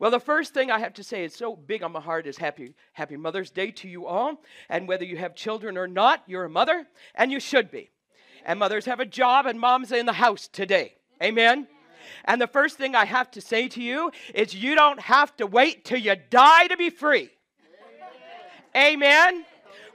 Well, the first thing I have to say is so big on my heart is happy, happy Mother's Day to you all. And whether you have children or not, you're a mother, and you should be. And mothers have a job, and moms are in the house today. Amen. And the first thing I have to say to you is you don't have to wait till you die to be free. Amen.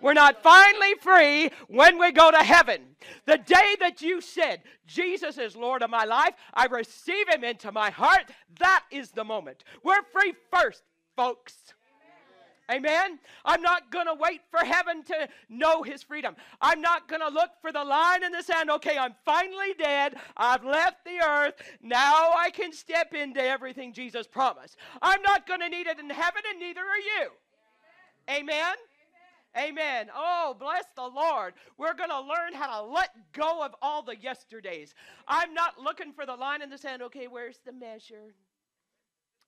We're not finally free when we go to heaven. The day that you said, Jesus is Lord of my life, I receive him into my heart, that is the moment. We're free first, folks. Amen. I'm not going to wait for heaven to know his freedom. I'm not going to look for the line in the sand. Okay, I'm finally dead. I've left the earth. Now I can step into everything Jesus promised. I'm not going to need it in heaven, and neither are you. Amen. Amen. Oh, bless the Lord. We're going to learn how to let go of all the yesterdays. I'm not looking for the line in the sand. Okay, where's the measure?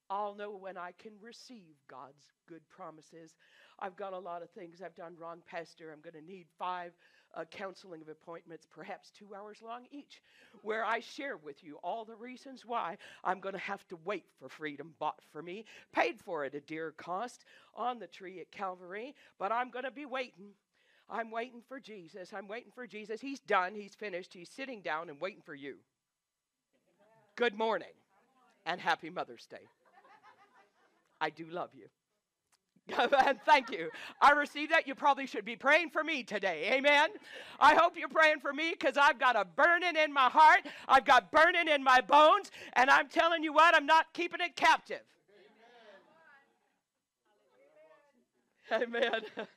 I'll know when I can receive God's good promises. I've got a lot of things I've done wrong, Pastor. I'm going to need five uh, counseling of appointments, perhaps two hours long each, where I share with you all the reasons why I'm going to have to wait for freedom bought for me, paid for at a dear cost on the tree at Calvary, but I'm going to be waiting. I'm waiting for Jesus. I'm waiting for Jesus. He's done. He's finished. He's sitting down and waiting for you. Good morning and happy Mother's Day. I do love you. thank you. I received that. You probably should be praying for me today. Amen. I hope you're praying for me because I've got a burning in my heart. I've got burning in my bones. And I'm telling you what, I'm not keeping it captive. Amen. Amen.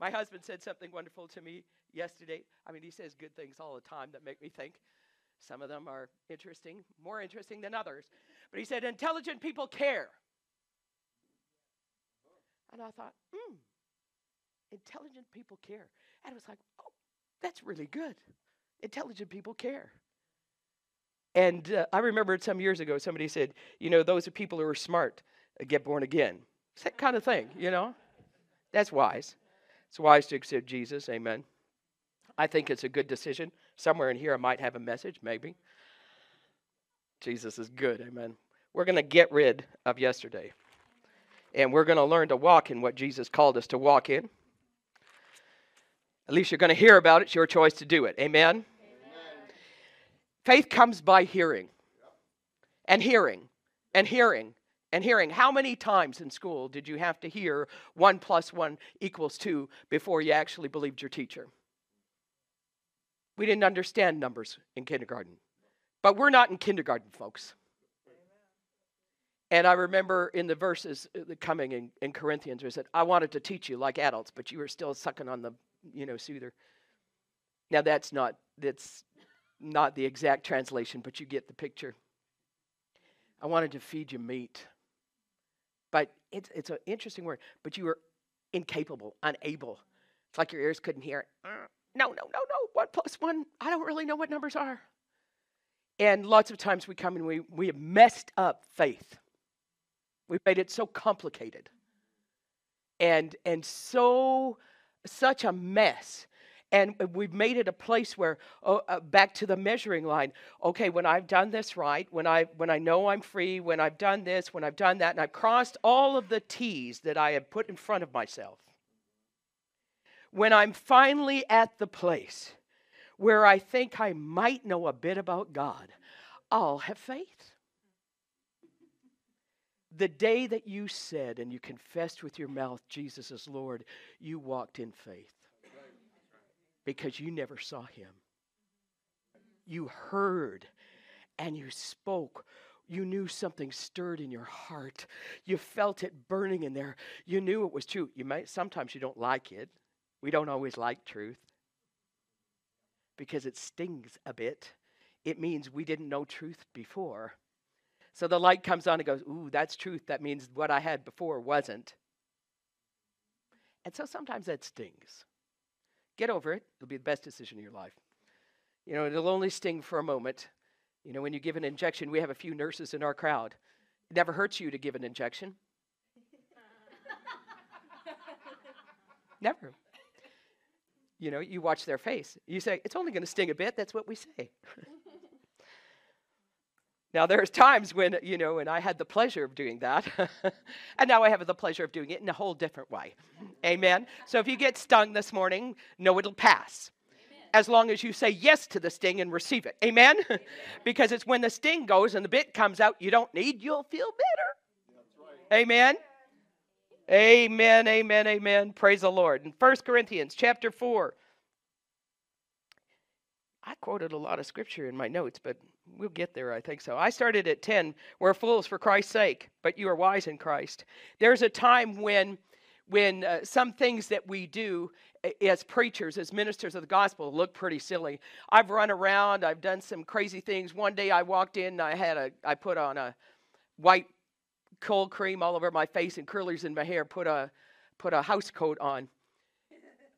my husband said something wonderful to me yesterday. I mean, he says good things all the time that make me think. Some of them are interesting, more interesting than others. But he said, intelligent people care. And I thought, hmm, intelligent people care. And it was like, oh, that's really good. Intelligent people care. And uh, I remember some years ago, somebody said, you know, those are people who are smart uh, get born again. It's that kind of thing, you know? That's wise. It's wise to accept Jesus. Amen. I think it's a good decision. Somewhere in here, I might have a message, maybe. Jesus is good. Amen. We're going to get rid of yesterday. And we're going to learn to walk in what Jesus called us to walk in. At least you're going to hear about it. It's your choice to do it. Amen? Amen. Faith comes by hearing, and hearing, and hearing, and hearing. How many times in school did you have to hear one plus one equals two before you actually believed your teacher? We didn't understand numbers in kindergarten. But we're not in kindergarten, folks. And I remember in the verses uh, coming in, in Corinthians, where it said, I wanted to teach you like adults, but you were still sucking on the, you know, soother. Now that's not that's not the exact translation, but you get the picture. I wanted to feed you meat. But it's it's an interesting word, but you were incapable, unable. It's like your ears couldn't hear. Uh, no, no, no, no. One plus one. I don't really know what numbers are. And lots of times we come and we, we have messed up faith. We've made it so complicated and and so such a mess. And we've made it a place where oh, uh, back to the measuring line. Okay when i've done this right when i when i know i'm free when i've done this when i've done that and i've crossed all of the t's that i have put in front of myself. When i'm finally at the place where i think i might know a bit about god i'll have faith the day that you said and you confessed with your mouth Jesus is Lord, you walked in faith because you never saw him. You heard and you spoke. You knew something stirred in your heart. You felt it burning in there. You knew it was true. You might sometimes you don't like it. We don't always like truth because it stings a bit. It means we didn't know truth before. So the light comes on and goes, Ooh, that's truth. That means what I had before wasn't. And so sometimes that stings. Get over it. It'll be the best decision of your life. You know, it'll only sting for a moment. You know, when you give an injection, we have a few nurses in our crowd. It never hurts you to give an injection. never. You know, you watch their face. You say, it's only going to sting a bit. That's what we say. now, there's times when, you know, and I had the pleasure of doing that. and now I have the pleasure of doing it in a whole different way. Amen. So if you get stung this morning, know it'll pass. As long as you say yes to the sting and receive it. Amen? Amen. because it's when the sting goes and the bit comes out you don't need, you'll feel better. Right. Amen. Amen, amen, amen. Praise the Lord. In 1 Corinthians chapter 4, I quoted a lot of scripture in my notes, but we'll get there, I think so. I started at 10. We're fools for Christ's sake, but you are wise in Christ. There's a time when when uh, some things that we do as preachers, as ministers of the gospel, look pretty silly. I've run around, I've done some crazy things. One day I walked in, I had a, I put on a white cold cream all over my face and curlers in my hair, put a put a house coat on.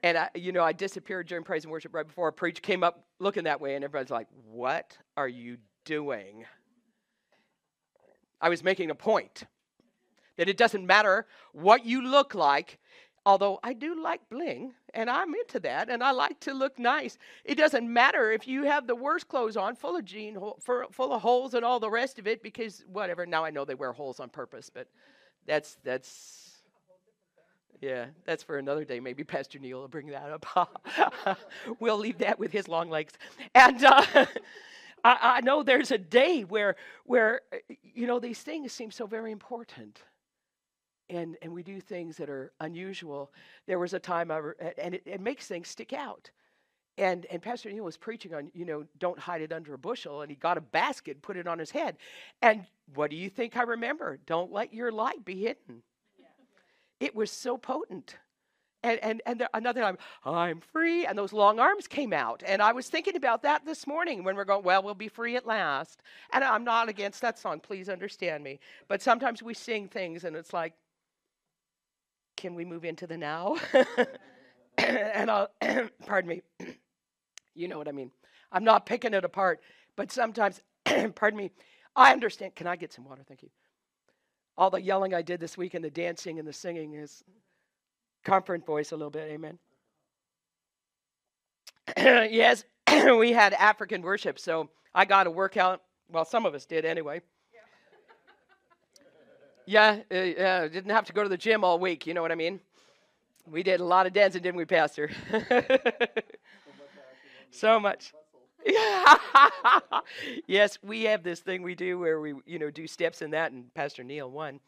And I, you know, I disappeared during praise and worship right before a preach came up looking that way, and everybody's like, "What are you doing?" I was making a point that it doesn't matter what you look like, although I do like bling and I'm into that and I like to look nice. It doesn't matter if you have the worst clothes on, full of jean, full of holes and all the rest of it because whatever. Now I know they wear holes on purpose, but that's that's yeah, that's for another day. Maybe Pastor Neil will bring that up. we'll leave that with his long legs. And uh, I, I know there's a day where where you know these things seem so very important and, and we do things that are unusual. There was a time, I and it, it makes things stick out. And, and Pastor Neil was preaching on, you know, don't hide it under a bushel. And he got a basket, put it on his head. And what do you think I remember? Don't let your light be hidden. It was so potent. And, and, and another time, I'm free. And those long arms came out. And I was thinking about that this morning when we're going, well, we'll be free at last. And I'm not against that song, please understand me. But sometimes we sing things and it's like, can we move into the now? and I'll, pardon me, you know what I mean. I'm not picking it apart, but sometimes, pardon me, I understand. Can I get some water? Thank you. All the yelling I did this week and the dancing and the singing is comfort voice a little bit. Amen. yes, we had African worship, so I got a workout. Well, some of us did anyway. Yeah, uh, yeah, didn't have to go to the gym all week. You know what I mean? We did a lot of dancing, didn't we, Pastor? so much. yes, we have this thing we do where we, you know, do steps in that, and Pastor Neil won.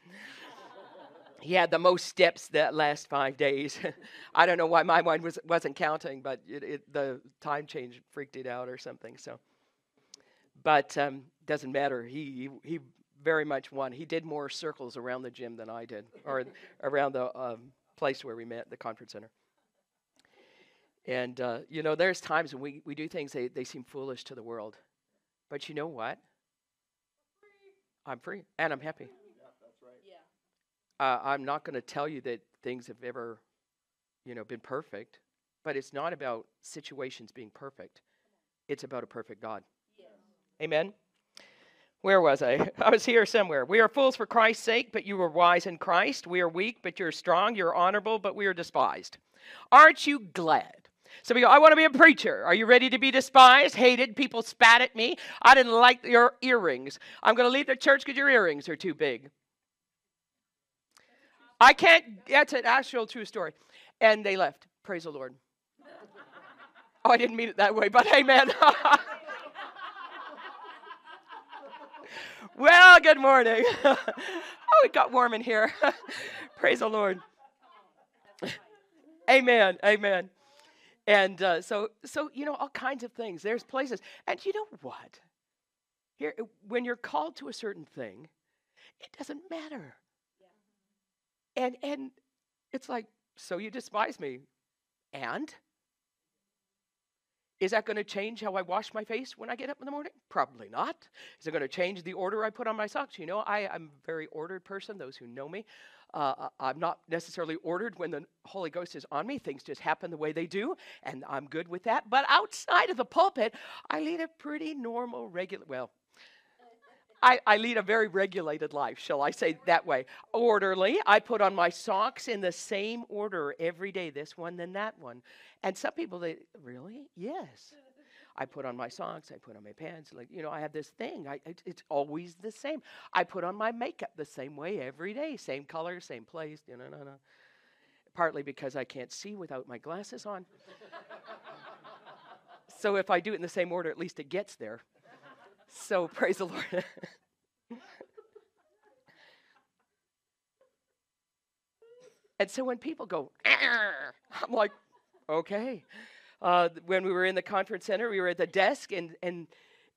He had the most steps that last five days. I don't know why my mind was wasn't counting, but it, it, the time change freaked it out or something. So, but um, doesn't matter. He he very much won. He did more circles around the gym than I did, or around the um, place where we met, the conference center. And, uh, you know, there's times when we, we do things, they, they seem foolish to the world. But you know what? I'm free and I'm happy. Yeah, that's right. Yeah. Uh, I'm not going to tell you that things have ever, you know, been perfect, but it's not about situations being perfect. It's about a perfect God. Yes. Amen. Where was I? I was here somewhere. We are fools for Christ's sake, but you are wise in Christ. We are weak, but you're strong. You're honorable, but we are despised. Aren't you glad? Some of you, I want to be a preacher. Are you ready to be despised, hated? People spat at me. I didn't like your earrings. I'm going to leave the church because your earrings are too big. I can't, that's an actual true story. And they left. Praise the Lord. Oh, I didn't mean it that way, but amen. Well, good morning. oh, it got warm in here. Praise the Lord. Amen. Amen. And uh, so, so you know, all kinds of things. There's places, and you know what? Here, when you're called to a certain thing, it doesn't matter. Yeah. And and it's like, so you despise me, and is that going to change how I wash my face when I get up in the morning? Probably not. Is it going to change the order I put on my socks? You know, I, am a very ordered person, those who know me. Uh, uh, I'm not necessarily ordered when the Holy Ghost is on me. Things just happen the way they do, and I'm good with that. But outside of the pulpit, I lead a pretty normal, regular, well, I, I, lead a very regulated life, shall I say that way? Orderly. I put on my socks in the same order every day, this one, then that one. And some people, they, really? Yes. I put on my socks, I put on my pants. Like, you know, I have this thing. I, it, it's always the same. I put on my makeup the same way every day, same color, same place. You know, no, no. Partly because I can't see without my glasses on. so if I do it in the same order, at least it gets there. So praise the Lord. and so when people go, I'm like, okay. Uh, when we were in the conference center, we were at the desk, and and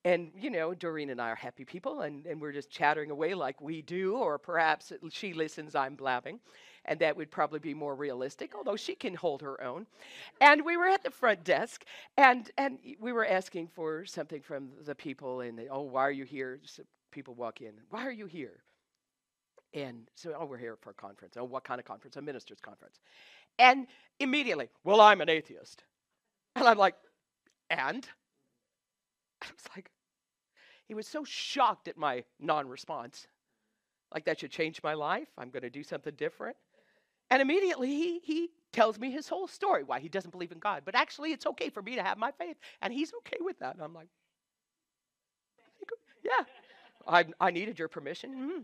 and you know, Doreen and I are happy people, and, and we're just chattering away like we do, or perhaps she listens, I'm blabbing, and that would probably be more realistic, although she can hold her own. And we were at the front desk, and and we were asking for something from the people, and they, oh, why are you here? So people walk in, why are you here? And so, oh, we're here for a conference. Oh, what kind of conference? A minister's conference. And immediately, well, I'm an atheist. And I'm like, and? I was like, he was so shocked at my non response. Like that should change my life. I'm going to do something different. And immediately he, he tells me his whole story why he doesn't believe in God. But actually, it's okay for me to have my faith. And he's okay with that. And I'm like, yeah, I, I needed your permission. Mm.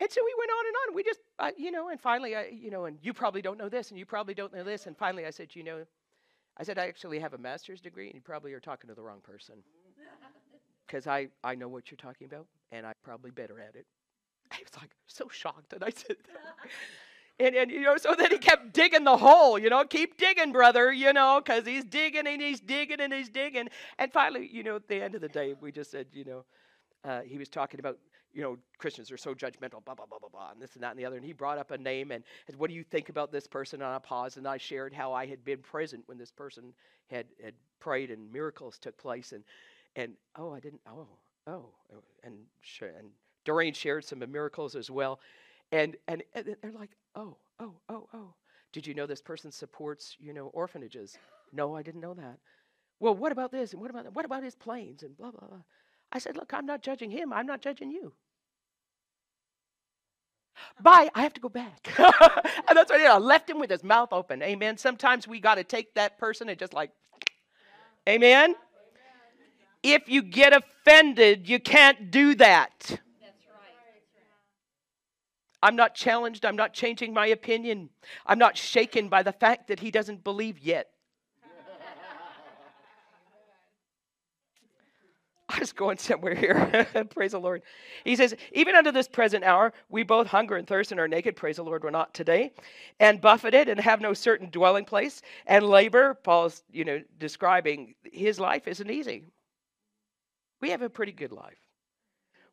And so we went on and on. We just, you know, and finally, I, you know, and you probably don't know this, and you probably don't know this. And finally, I said, you know, I said, I actually have a master's degree, and you probably are talking to the wrong person. Because I, I know what you're talking about, and I'm probably better at it. I was like, so shocked. And I said, and, and, you know, so then he kept digging the hole, you know, keep digging, brother, you know, because he's digging and he's digging and he's digging. And finally, you know, at the end of the day, we just said, you know, uh, he was talking about you know, Christians are so judgmental, blah, blah, blah, blah, blah, and this and that and the other. And he brought up a name and said, What do you think about this person? And I paused and I shared how I had been present when this person had, had prayed and miracles took place. And, and oh, I didn't, oh, oh. oh and, and Doreen shared some miracles as well. And, and, and they're like, Oh, oh, oh, oh. Did you know this person supports, you know, orphanages? No, I didn't know that. Well, what about this? And what about that? What about his planes? And blah, blah, blah. I said, Look, I'm not judging him. I'm not judging you. Bye, I have to go back. and that's what I did. I left him with his mouth open. Amen. Sometimes we got to take that person and just like, yeah. amen? amen. If you get offended, you can't do that. I'm not challenged. I'm not changing my opinion. I'm not shaken by the fact that he doesn't believe yet. I was going somewhere here. praise the Lord. He says, even unto this present hour, we both hunger and thirst and are naked. Praise the Lord, we're not today. And buffeted and have no certain dwelling place. And labor, Paul's, you know, describing his life isn't easy. We have a pretty good life.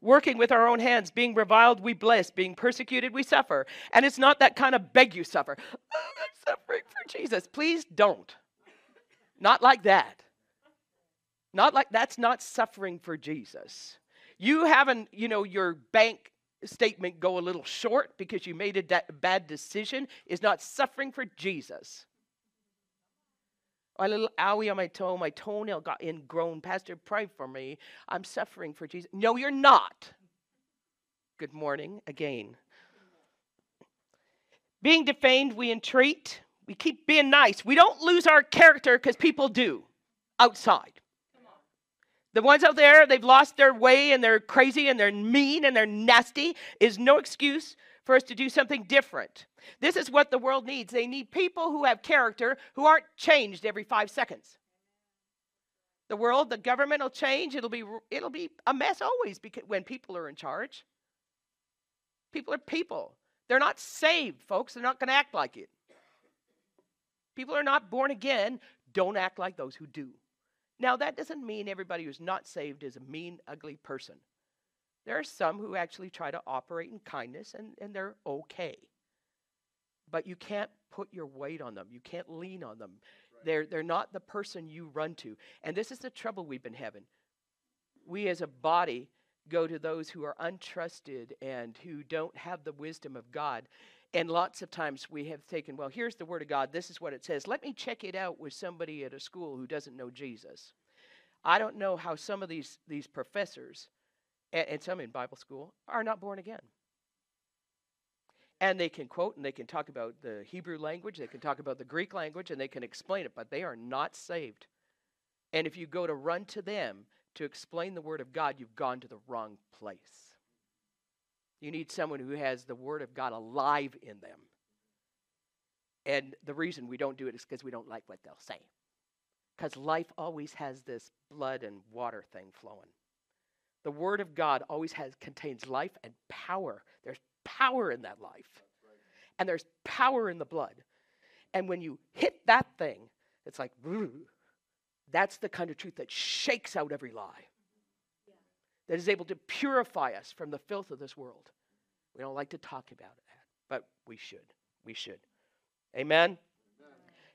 Working with our own hands, being reviled, we bless, being persecuted, we suffer. And it's not that kind of beg you suffer. Oh, I'm suffering for Jesus. Please don't. Not like that. Not like that's not suffering for Jesus. You haven't, you know, your bank statement go a little short because you made a da- bad decision is not suffering for Jesus. A little owie on my toe, my toenail got ingrown. Pastor, pray for me. I'm suffering for Jesus. No, you're not. Good morning again. Being defamed, we entreat. We keep being nice. We don't lose our character because people do outside. The ones out there, they've lost their way and they're crazy and they're mean and they're nasty, is no excuse for us to do something different. This is what the world needs. They need people who have character, who aren't changed every five seconds. The world, the government will change. It'll be, it'll be a mess always because when people are in charge. People are people. They're not saved, folks. They're not going to act like it. People are not born again. Don't act like those who do. Now, that doesn't mean everybody who's not saved is a mean, ugly person. There are some who actually try to operate in kindness and, and they're okay. But you can't put your weight on them, you can't lean on them. Right. They're, they're not the person you run to. And this is the trouble we've been having. We as a body go to those who are untrusted and who don't have the wisdom of God. And lots of times we have taken, well, here's the Word of God. This is what it says. Let me check it out with somebody at a school who doesn't know Jesus. I don't know how some of these, these professors, and, and some in Bible school, are not born again. And they can quote and they can talk about the Hebrew language, they can talk about the Greek language, and they can explain it, but they are not saved. And if you go to run to them to explain the Word of God, you've gone to the wrong place. You need someone who has the Word of God alive in them. And the reason we don't do it is because we don't like what they'll say. Because life always has this blood and water thing flowing. The Word of God always has contains life and power. There's power in that life. And there's power in the blood. And when you hit that thing, it's like, that's the kind of truth that shakes out every lie that is able to purify us from the filth of this world. We don't like to talk about it, but we should. We should. Amen? Amen?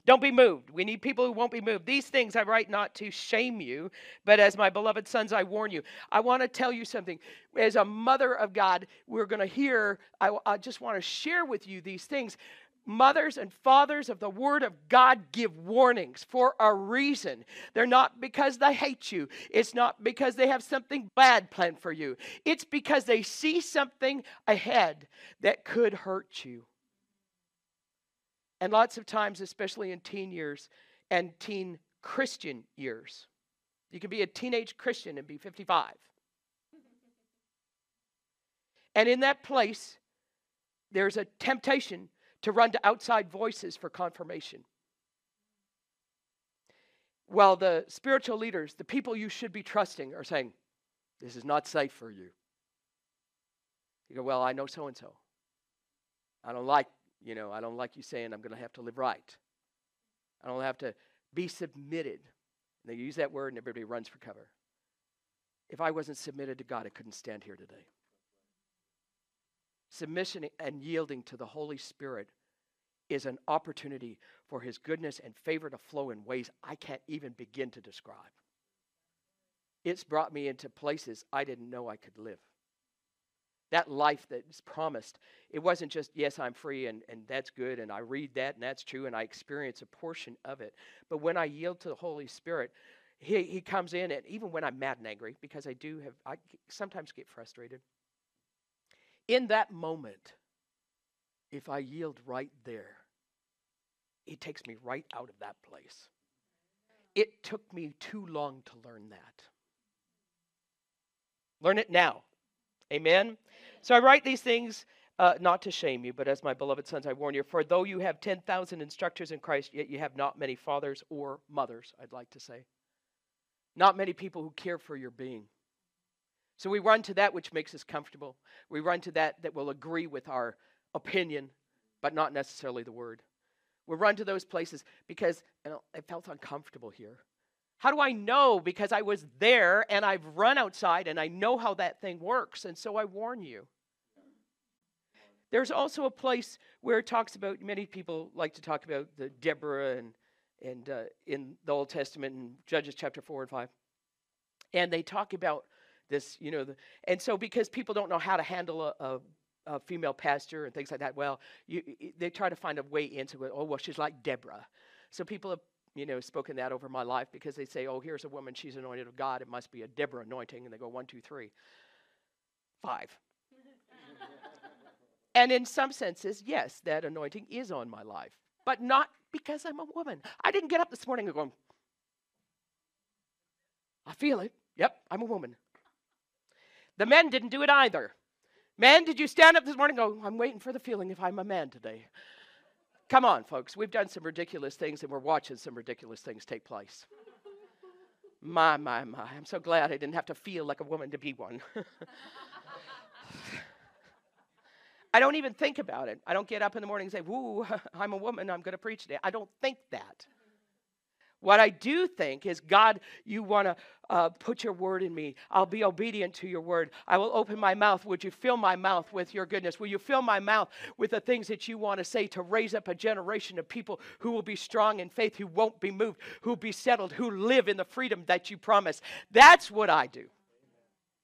Don't be moved. We need people who won't be moved. These things I write not to shame you, but as my beloved sons, I warn you. I want to tell you something. As a mother of God, we're going to hear, I, I just want to share with you these things mothers and fathers of the Word of God give warnings for a reason. They're not because they hate you, it's not because they have something bad planned for you, it's because they see something ahead that could hurt you. And lots of times, especially in teen years and teen Christian years, you can be a teenage Christian and be 55. And in that place, there's a temptation to run to outside voices for confirmation. While the spiritual leaders, the people you should be trusting, are saying, This is not safe for you. You go, Well, I know so and so. I don't like, you know, I don't like you saying I'm going to have to live right. I don't have to be submitted. And they use that word and everybody runs for cover. If I wasn't submitted to God, I couldn't stand here today. Submission and yielding to the Holy Spirit is an opportunity for His goodness and favor to flow in ways I can't even begin to describe. It's brought me into places I didn't know I could live. That life that is promised, it wasn't just, yes, I'm free and, and that's good, and I read that and that's true, and I experience a portion of it. But when I yield to the Holy Spirit, he, he comes in, and even when I'm mad and angry, because I do have, I sometimes get frustrated in that moment, if I yield right there, it takes me right out of that place. It took me too long to learn that. Learn it now. Amen? So I write these things uh, not to shame you, but as my beloved sons, I warn you. For though you have 10,000 instructors in Christ, yet you have not many fathers or mothers, I'd like to say. Not many people who care for your being. So we run to that which makes us comfortable. We run to that that will agree with our opinion, but not necessarily the word. We run to those places because it felt uncomfortable here. How do I know? Because I was there and I've run outside and I know how that thing works. And so I warn you. There's also a place where it talks about, many people like to talk about the Deborah and, and uh, in the Old Testament in Judges chapter 4 and 5. And they talk about this, you know, the, and so because people don't know how to handle a, a, a female pastor and things like that, well, you, they try to find a way into it. Oh, well, she's like Deborah. So people have, you know, spoken that over my life because they say, oh, here's a woman, she's anointed of God. It must be a Deborah anointing. And they go one, two, three, five. and in some senses, yes, that anointing is on my life, but not because I'm a woman. I didn't get up this morning and go, I feel it. Yep, I'm a woman. The men didn't do it either. Men, did you stand up this morning go, I'm waiting for the feeling if I'm a man today? Come on, folks. We've done some ridiculous things and we're watching some ridiculous things take place. My, my, my. I'm so glad I didn't have to feel like a woman to be one. I don't even think about it. I don't get up in the morning and say, Woo, I'm a woman, I'm going to preach today. I don't think that. What I do think is, God, you want to uh, put your word in me. I'll be obedient to your word. I will open my mouth. Would you fill my mouth with your goodness? Will you fill my mouth with the things that you want to say to raise up a generation of people who will be strong in faith, who won't be moved, who will be settled, who live in the freedom that you promise? That's what I do.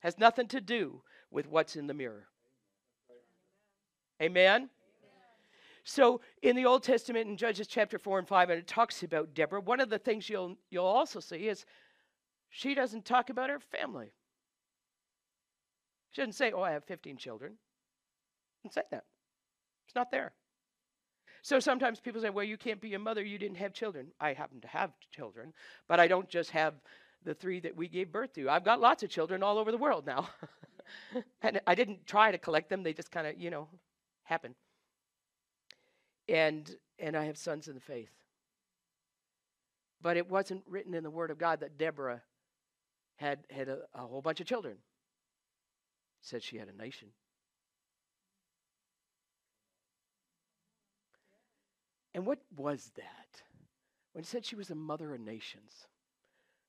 Has nothing to do with what's in the mirror. Amen? So in the Old Testament in Judges chapter 4 and 5, and it talks about Deborah, one of the things you'll, you'll also see is she doesn't talk about her family. She doesn't say, Oh, I have 15 children. Doesn't say that. It's not there. So sometimes people say, Well, you can't be a mother, you didn't have children. I happen to have children, but I don't just have the three that we gave birth to. I've got lots of children all over the world now. and I didn't try to collect them, they just kind of, you know, happen. And and I have sons in the faith. But it wasn't written in the Word of God that Deborah had had a, a whole bunch of children. It said she had a nation. And what was that? When it said she was a mother of nations,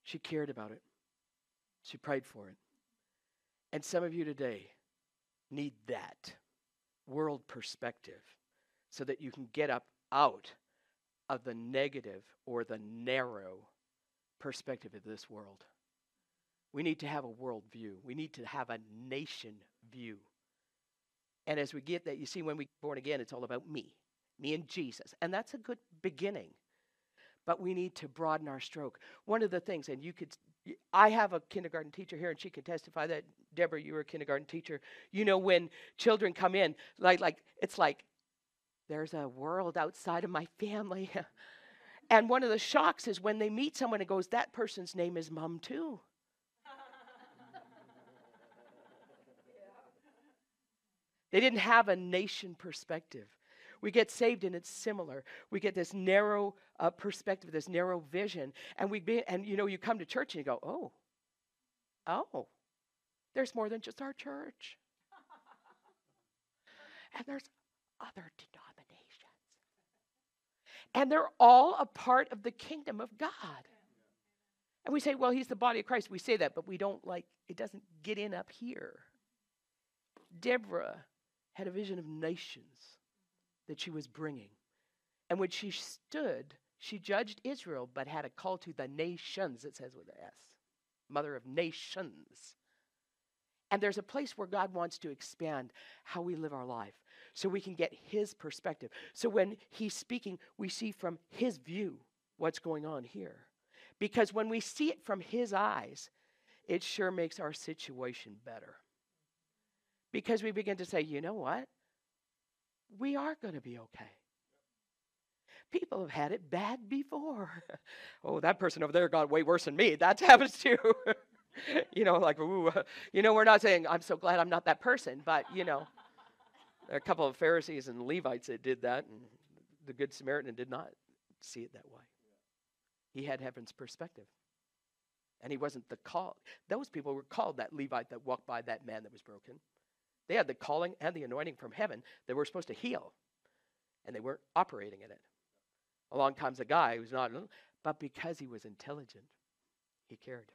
she cared about it. She prayed for it. And some of you today need that world perspective so that you can get up out of the negative or the narrow perspective of this world. We need to have a world view. We need to have a nation view. And as we get that, you see, when we born again, it's all about me, me and Jesus. And that's a good beginning. But we need to broaden our stroke. One of the things, and you could, I have a kindergarten teacher here, and she can testify that, Deborah, you were a kindergarten teacher. You know, when children come in, like, like it's like, there's a world outside of my family. and one of the shocks is when they meet someone and goes, that person's name is mom too. They didn't have a nation perspective. We get saved and it's similar. We get this narrow uh, perspective, this narrow vision, and we be, and you know you come to church and you go, oh, oh, there's more than just our church, and there's other denominations, and they're all a part of the kingdom of God. And we say, well, he's the body of Christ. We say that, but we don't like it. Doesn't get in up here. Deborah had a vision of nations that she was bringing. And when she stood, she judged Israel, but had a call to the nations, it says with an S, mother of nations. And there's a place where God wants to expand how we live our life so we can get His perspective. So when He's speaking, we see from His view what's going on here. Because when we see it from His eyes, it sure makes our situation better. Because we begin to say, you know what? We are going to be okay. People have had it bad before. oh, that person over there got way worse than me. That happens too. you know, like, ooh, you know, we're not saying, I'm so glad I'm not that person, but, you know, a couple of Pharisees and Levites that did that, and the Good Samaritan did not see it that way. He had heaven's perspective. And he wasn't the call. Those people were called that Levite that walked by that man that was broken. They had the calling and the anointing from heaven that were supposed to heal, and they weren't operating in it. Along comes a guy who's not, but because he was intelligent, he cared.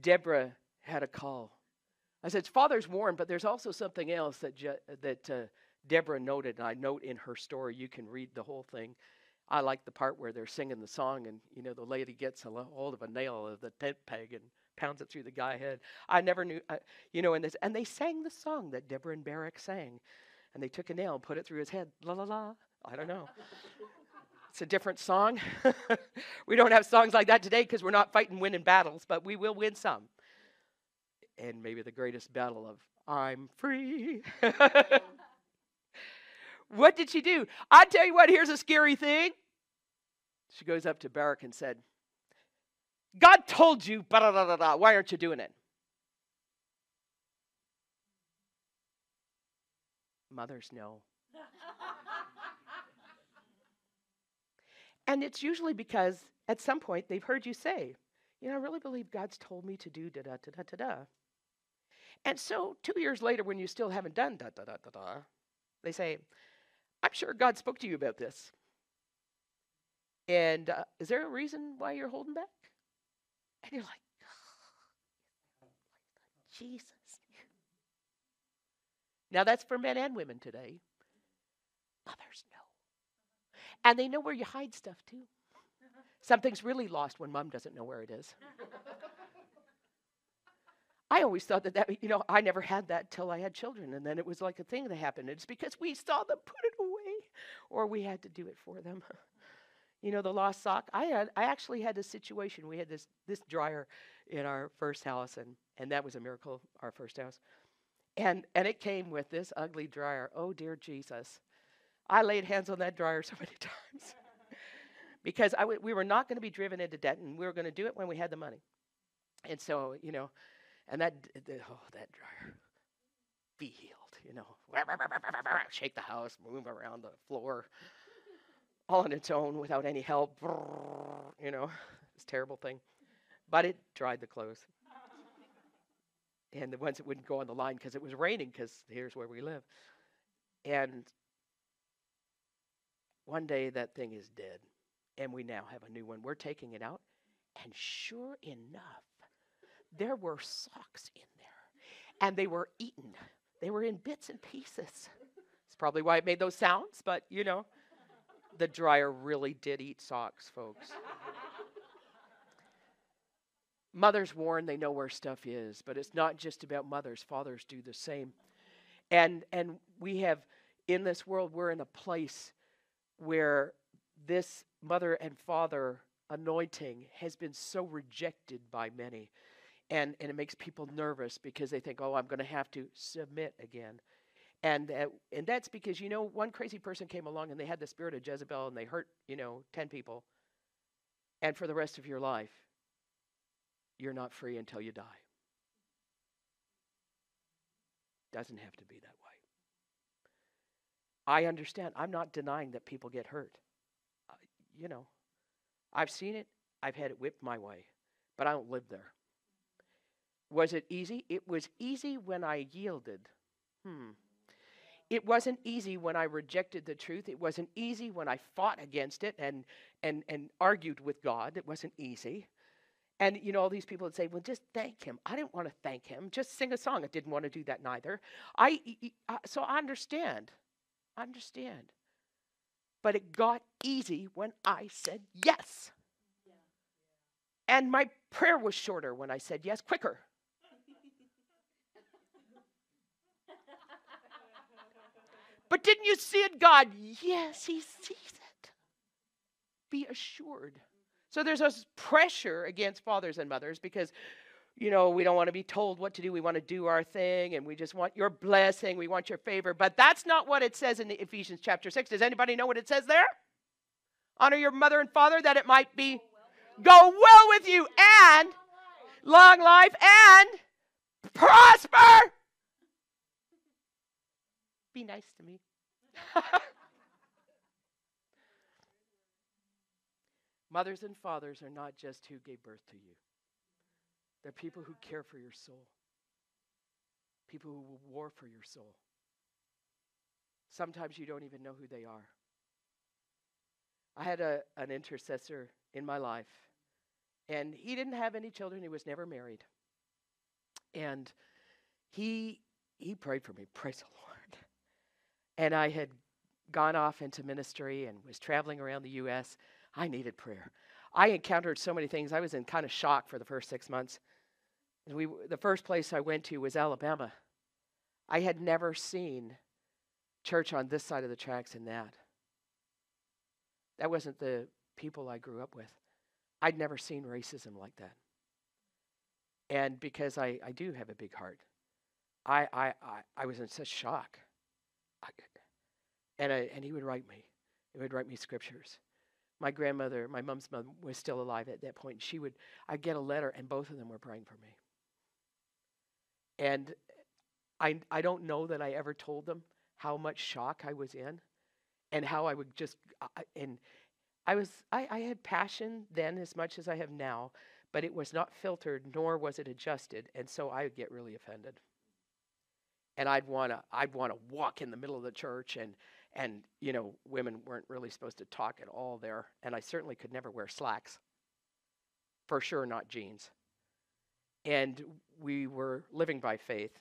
Deborah had a call. I said, father's warned, but there's also something else that, Je- that uh, Deborah noted, and I note in her story. You can read the whole thing. I like the part where they're singing the song, and you know the lady gets a hold of a nail of the tent peg and pounds it through the guy's head. I never knew, you know, and this, and they sang the song that Deborah and Barak sang, and they took a nail and put it through his head. La la la. I don't know. it's a different song. we don't have songs like that today because we're not fighting winning battles, but we will win some. And maybe the greatest battle of I'm free. what did she do? I tell you what, here's a scary thing. She goes up to Barak and said, God told you, blah, blah, blah, why aren't you doing it? Mothers know. and it's usually because at some point they've heard you say, you know, I really believe God's told me to do da da da da da da. And so two years later, when you still haven't done da da da da da, they say, I'm sure God spoke to you about this. And uh, is there a reason why you're holding back? And you're like, Jesus. Now that's for men and women today. Mothers know. And they know where you hide stuff too. Something's really lost when mom doesn't know where it is. I always thought that that, you know, I never had that till I had children. And then it was like a thing that happened. It's because we saw them put it away or we had to do it for them. you know, the lost sock. I had, I actually had a situation. We had this, this dryer in our first house and, and that was a miracle, our first house. And, and it came with this ugly dryer. Oh, dear Jesus. I laid hands on that dryer so many times because I we were not going to be driven into debt and we were going to do it when we had the money. And so, you know, and that, oh, that dryer, be healed, you know, shake the house, move around the floor, all on its own without any help, you know, it's a terrible thing. But it dried the clothes. and the ones that wouldn't go on the line because it was raining, because here's where we live. And one day that thing is dead, and we now have a new one. We're taking it out, and sure enough, there were socks in there, and they were eaten. They were in bits and pieces. It's probably why it made those sounds, but you know, the dryer really did eat socks, folks. mothers warn they know where stuff is, but it's not just about mothers. Fathers do the same. And and we have in this world we're in a place where this mother and father anointing has been so rejected by many. And, and it makes people nervous because they think, oh, I'm going to have to submit again. And, and that's because, you know, one crazy person came along and they had the spirit of Jezebel and they hurt, you know, 10 people. And for the rest of your life, you're not free until you die. Doesn't have to be that way. I understand. I'm not denying that people get hurt. Uh, you know, I've seen it, I've had it whipped my way, but I don't live there. Was it easy? It was easy when I yielded. Hmm. It wasn't easy when I rejected the truth. It wasn't easy when I fought against it and, and, and argued with God. It wasn't easy. And you know, all these people would say, "Well, just thank him." I didn't want to thank him. Just sing a song. I didn't want to do that neither. I so I understand. I understand. But it got easy when I said yes. And my prayer was shorter when I said yes, quicker. But didn't you see it, God? Yes, He sees it. Be assured. So there's a pressure against fathers and mothers because you know, we don't want to be told what to do. We want to do our thing and we just want your blessing. We want your favor. But that's not what it says in Ephesians chapter 6. Does anybody know what it says there? Honor your mother and father that it might be go well with you and long life and prosper. Be nice to me. Mothers and fathers are not just who gave birth to you. They're people who care for your soul, people who will war for your soul. Sometimes you don't even know who they are. I had a, an intercessor in my life, and he didn't have any children. He was never married. And he, he prayed for me, praise the Lord. And I had gone off into ministry and was traveling around the U.S. I needed prayer. I encountered so many things. I was in kind of shock for the first six months. We, the first place I went to was Alabama. I had never seen church on this side of the tracks in that. That wasn't the people I grew up with. I'd never seen racism like that. And because I, I do have a big heart, I, I, I, I was in such shock. And, I, and he would write me. He would write me scriptures. My grandmother, my mom's mom, was still alive at that point. She would, I'd get a letter, and both of them were praying for me. And I, I don't know that I ever told them how much shock I was in and how I would just, I, and I was, I, I had passion then as much as I have now, but it was not filtered nor was it adjusted. And so I would get really offended. And I'd want to, I'd want to walk in the middle of the church and, and, you know, women weren't really supposed to talk at all there. And I certainly could never wear slacks. For sure, not jeans and we were living by faith.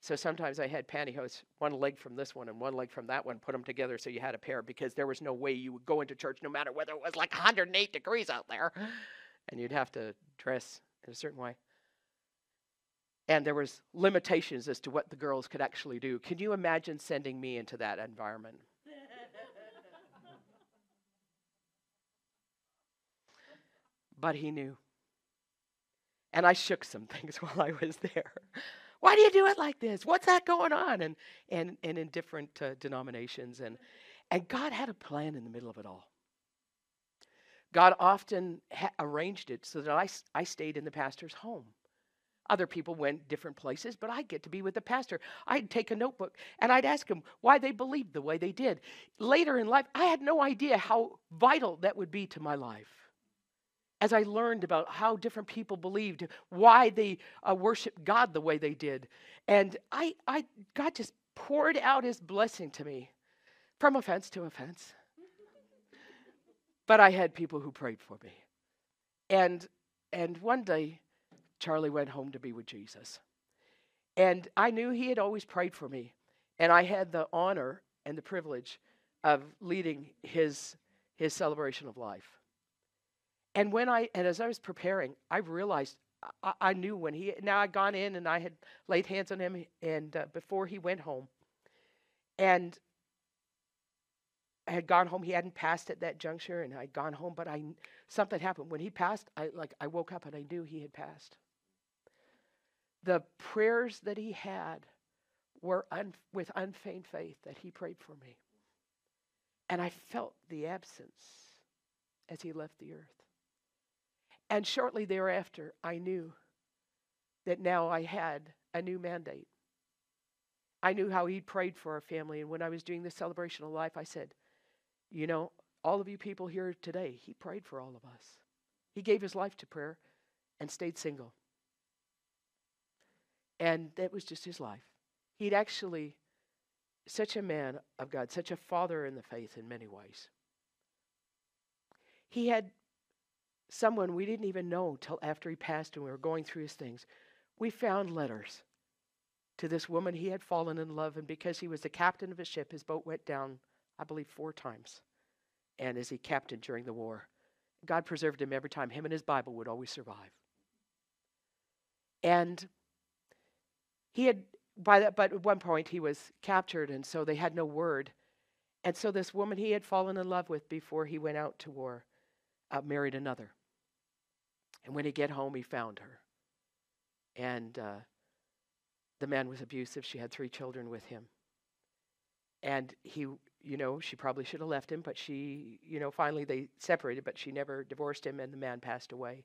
So sometimes I had pantyhose, one leg from this one and one leg from that one, put them together so you had a pair because there was no way you would go into church no matter whether it was like 108 degrees out there and you'd have to dress in a certain way. And there was limitations as to what the girls could actually do. Can you imagine sending me into that environment? but he knew. And I shook some things while I was there. Why do you do it like this? What's that going on? And, and, and in different uh, denominations. And, and God had a plan in the middle of it all. God often ha- arranged it so that I, I stayed in the pastor's home. Other people went different places, but I'd get to be with the pastor. I'd take a notebook and I'd ask him why they believed the way they did. Later in life, I had no idea how vital that would be to my life as I learned about how different people believed, why they uh, worshiped God the way they did. And I, I, God just poured out his blessing to me from offense to offense. but I had people who prayed for me. And, and one day, Charlie went home to be with Jesus. And I knew he had always prayed for me. And I had the honor and the privilege of leading his, his celebration of life. And when I, and as I was preparing, I realized I, I knew when he, now I'd gone in and I had laid hands on him and uh, before he went home. And I had gone home. He hadn't passed at that juncture, and I'd gone home. But I something happened when he passed. I like I woke up and I knew he had passed. The prayers that he had were un, with unfeigned faith that he prayed for me, and I felt the absence as he left the earth. And shortly thereafter, I knew that now I had a new mandate. I knew how he'd prayed for our family. And when I was doing the celebration of life, I said, You know, all of you people here today, he prayed for all of us. He gave his life to prayer and stayed single. And that was just his life. He'd actually, such a man of God, such a father in the faith in many ways. He had someone we didn't even know till after he passed and we were going through his things. We found letters to this woman he had fallen in love, and because he was the captain of a ship, his boat went down, I believe, four times. And as he captained during the war, God preserved him every time. Him and his Bible would always survive. And he had, by that, but at one point he was captured, and so they had no word. And so this woman he had fallen in love with before he went out to war uh, married another. And when he get home, he found her. And uh, the man was abusive. She had three children with him. And he, you know, she probably should have left him, but she, you know, finally they separated, but she never divorced him, and the man passed away.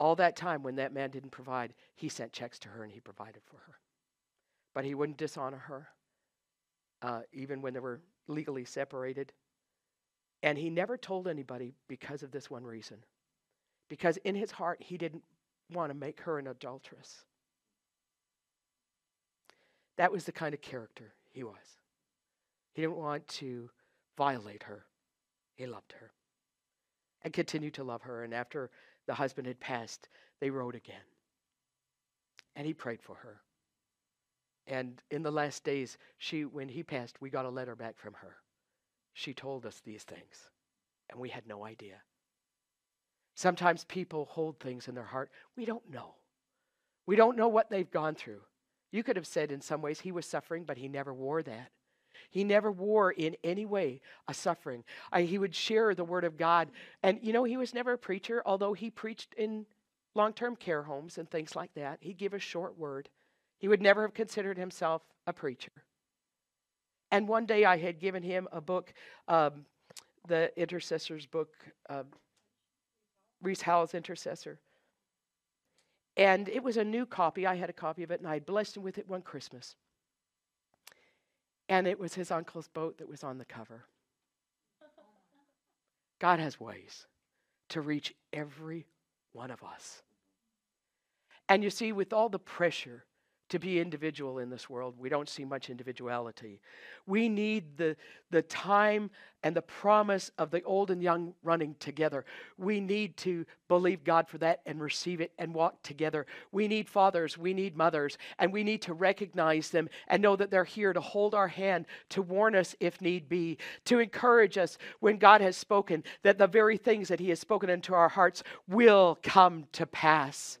All that time, when that man didn't provide, he sent checks to her and he provided for her. But he wouldn't dishonor her, uh, even when they were legally separated. And he never told anybody because of this one reason because in his heart, he didn't want to make her an adulteress. That was the kind of character he was. He didn't want to violate her, he loved her and continued to love her. And after the husband had passed, they wrote again. And he prayed for her. And in the last days, she, when he passed, we got a letter back from her. She told us these things, and we had no idea. Sometimes people hold things in their heart. We don't know. We don't know what they've gone through. You could have said in some ways he was suffering, but he never wore that. He never wore in any way a suffering. I, he would share the word of God. And, you know, he was never a preacher, although he preached in long term care homes and things like that. He'd give a short word. He would never have considered himself a preacher. And one day I had given him a book, um, the intercessor's book. Um, Rees Howells Intercessor. And it was a new copy. I had a copy of it, and I blessed him with it one Christmas. And it was his uncle's boat that was on the cover. God has ways to reach every one of us. And you see, with all the pressure to be individual in this world. We don't see much individuality. We need the, the time and the promise of the old and young running together. We need to believe God for that and receive it and walk together. We need fathers, we need mothers, and we need to recognize them and know that they're here to hold our hand, to warn us if need be, to encourage us when God has spoken, that the very things that He has spoken into our hearts will come to pass.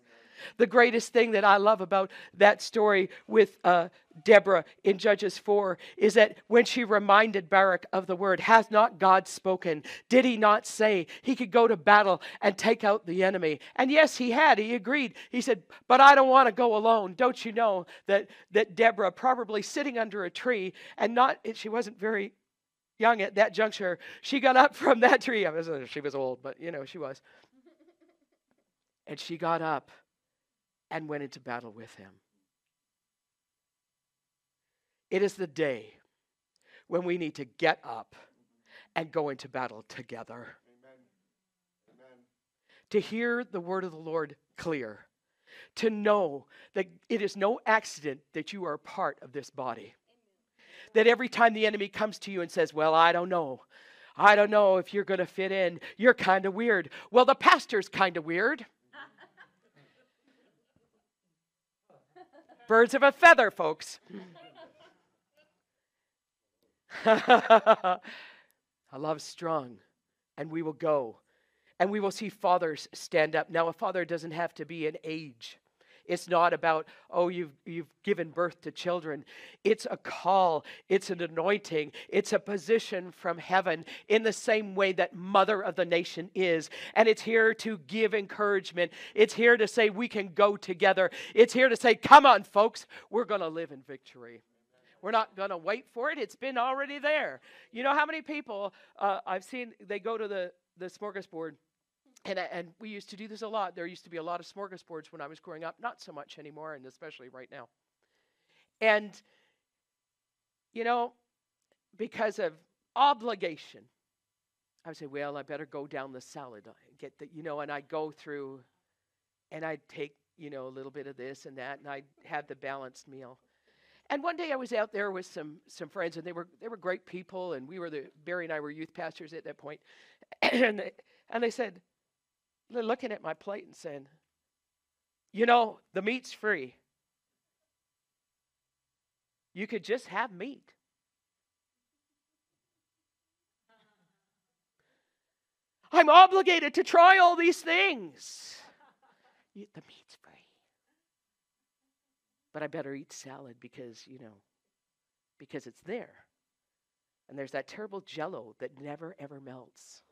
The greatest thing that I love about that story with uh, Deborah in Judges 4 is that when she reminded Barak of the word, Has not God spoken? Did he not say he could go to battle and take out the enemy? And yes, he had. He agreed. He said, But I don't want to go alone. Don't you know that, that Deborah, probably sitting under a tree and not, she wasn't very young at that juncture, she got up from that tree. I she was old, but you know, she was. And she got up and went into battle with him. It is the day when we need to get up and go into battle together. Amen. Amen. To hear the word of the Lord clear, to know that it is no accident that you are a part of this body. That every time the enemy comes to you and says, Well, I don't know. I don't know if you're going to fit in. You're kind of weird. Well, the pastor's kind of weird. Birds of a feather, folks. I love strong, and we will go, and we will see fathers stand up. Now, a father doesn't have to be an age. It's not about, oh, you've, you've given birth to children. It's a call, it's an anointing, it's a position from heaven in the same way that Mother of the Nation is. And it's here to give encouragement. It's here to say we can go together. It's here to say, come on, folks, we're going to live in victory. We're not going to wait for it. It's been already there. You know how many people uh, I've seen, they go to the, the smorgasbord and, and we used to do this a lot. There used to be a lot of smorgasbords when I was growing up, not so much anymore, and especially right now. And, you know, because of obligation, I would say, well, I better go down the salad, uh, get the, you know, and I'd go through and I'd take, you know, a little bit of this and that, and I'd have the balanced meal. And one day I was out there with some some friends, and they were they were great people, and we were the Barry and I were youth pastors at that point, and they, and they said, looking at my plate and saying, You know, the meat's free. You could just have meat. I'm obligated to try all these things. the meat's free. But I better eat salad because, you know, because it's there. And there's that terrible jello that never ever melts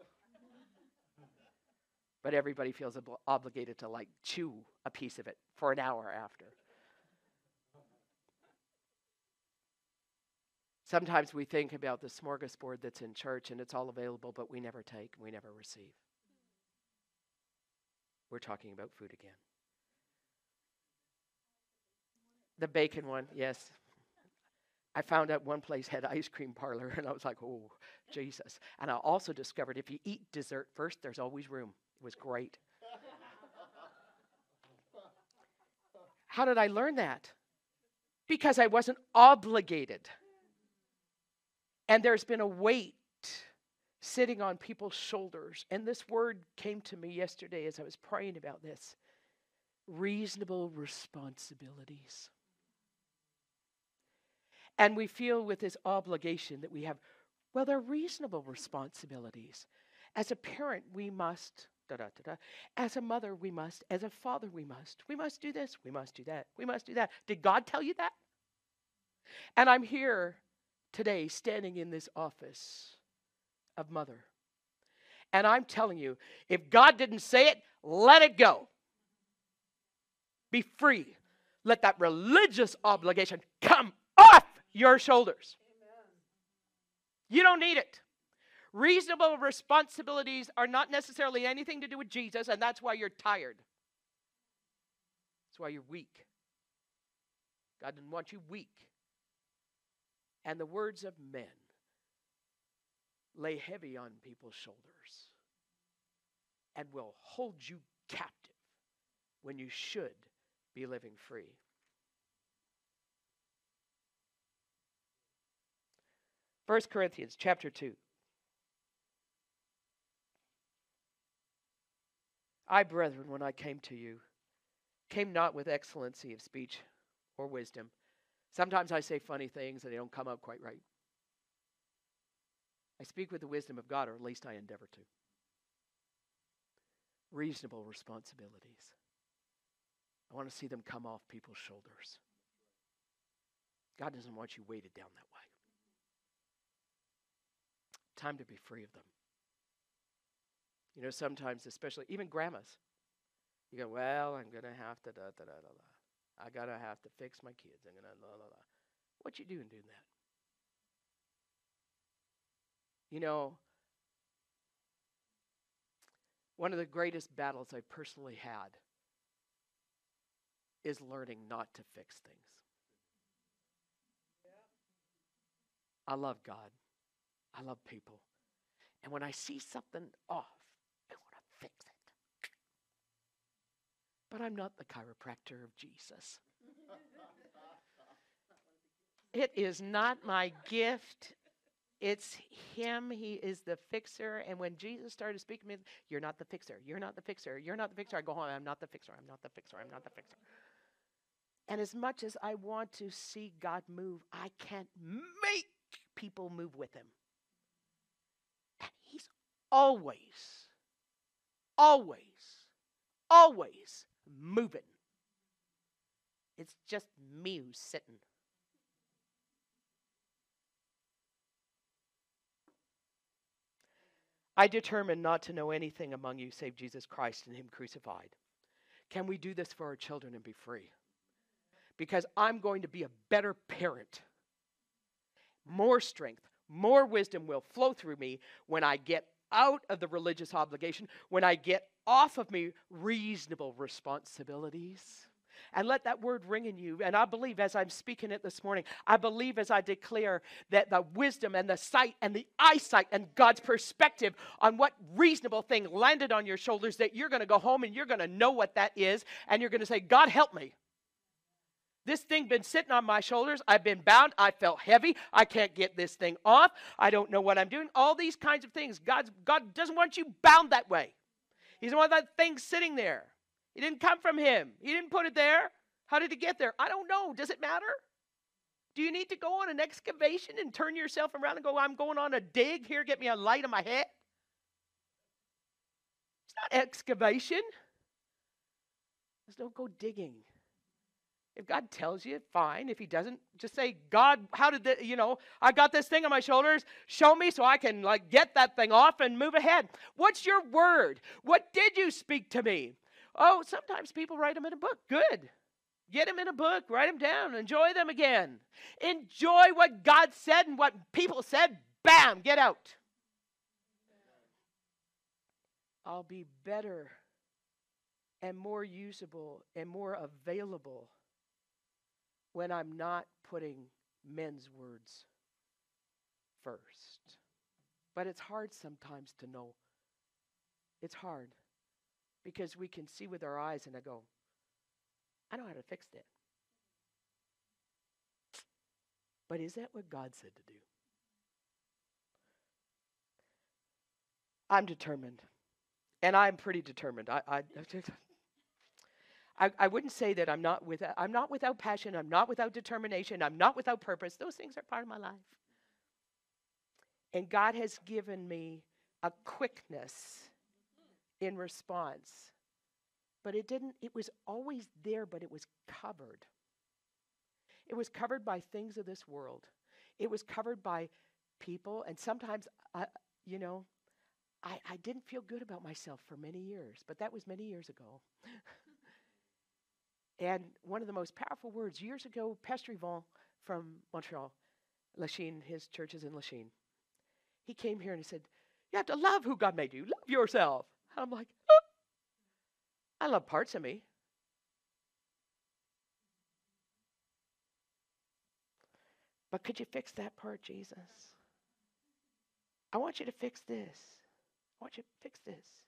but everybody feels ob- obligated to like chew a piece of it for an hour after. Sometimes we think about the smorgasbord that's in church and it's all available, but we never take we never receive. We're talking about food again. The bacon one, yes. I found out one place had ice cream parlor, and I was like, oh, Jesus. And I also discovered if you eat dessert first, there's always room. It was great. How did I learn that? Because I wasn't obligated. And there's been a weight sitting on people's shoulders. And this word came to me yesterday as I was praying about this reasonable responsibilities. And we feel with this obligation that we have, well, they're reasonable responsibilities. As a parent, we must Da, da, da, da. As a mother, we must. As a father, we must. We must do this. We must do that. We must do that. Did God tell you that? And I'm here today standing in this office of mother. And I'm telling you, if God didn't say it, let it go. Be free. Let that religious obligation come off your shoulders. Amen. You don't need it. Reasonable responsibilities are not necessarily anything to do with Jesus, and that's why you're tired. That's why you're weak. God didn't want you weak. And the words of men lay heavy on people's shoulders and will hold you captive when you should be living free. First Corinthians chapter 2. I, brethren, when I came to you, came not with excellency of speech or wisdom. Sometimes I say funny things and they don't come out quite right. I speak with the wisdom of God, or at least I endeavor to. Reasonable responsibilities. I want to see them come off people's shoulders. God doesn't want you weighted down that way. Time to be free of them. You know, sometimes, especially even grandmas, you go, well, I'm going to have to da da da da da. I got to have to fix my kids. I'm going to la la la. What you doing doing that? You know, one of the greatest battles I personally had is learning not to fix things. I love God. I love people. And when I see something off, I want to fix it. But I'm not the chiropractor of Jesus. it is not my gift. It's him. He is the fixer. And when Jesus started speaking to me, you're not the fixer. You're not the fixer. You're not the fixer. I go home. I'm not the fixer. I'm not the fixer. I'm not the fixer. And as much as I want to see God move, I can't make people move with him. And he's always, always, always moving. It's just me who's sitting. I determined not to know anything among you save Jesus Christ and Him crucified. Can we do this for our children and be free? Because I'm going to be a better parent more strength, more wisdom will flow through me when I get out of the religious obligation, when I get off of me reasonable responsibilities. And let that word ring in you. And I believe as I'm speaking it this morning, I believe as I declare that the wisdom and the sight and the eyesight and God's perspective on what reasonable thing landed on your shoulders, that you're going to go home and you're going to know what that is. And you're going to say, God, help me. This thing been sitting on my shoulders. I've been bound. I felt heavy. I can't get this thing off. I don't know what I'm doing. All these kinds of things. God's, God doesn't want you bound that way. He doesn't want that thing sitting there. It didn't come from him. He didn't put it there. How did it get there? I don't know. Does it matter? Do you need to go on an excavation and turn yourself around and go, I'm going on a dig? Here, get me a light on my head? It's not excavation. Let's don't go digging. If God tells you, fine. If He doesn't, just say, God, how did the, you know, I got this thing on my shoulders. Show me so I can like get that thing off and move ahead. What's your word? What did you speak to me? Oh, sometimes people write them in a book. Good. Get them in a book, write them down, enjoy them again. Enjoy what God said and what people said. Bam, get out. I'll be better and more usable and more available when I'm not putting men's words first. But it's hard sometimes to know. It's hard because we can see with our eyes and I go, I know how to fix it. But is that what God said to do? I'm determined. And I'm pretty determined. I, I, I, I wouldn't say that I'm not, without, I'm not without passion, I'm not without determination, I'm not without purpose. Those things are part of my life. And God has given me a quickness in response. But it didn't, it was always there, but it was covered. It was covered by things of this world. It was covered by people, and sometimes, I, you know, I, I didn't feel good about myself for many years, but that was many years ago. And one of the most powerful words years ago, Pastor Yvon from Montreal, Lachine, his church is in Lachine. He came here and he said, You have to love who God made you. Love yourself. And I'm like, oh, I love parts of me. But could you fix that part, Jesus? I want you to fix this. I want you to fix this.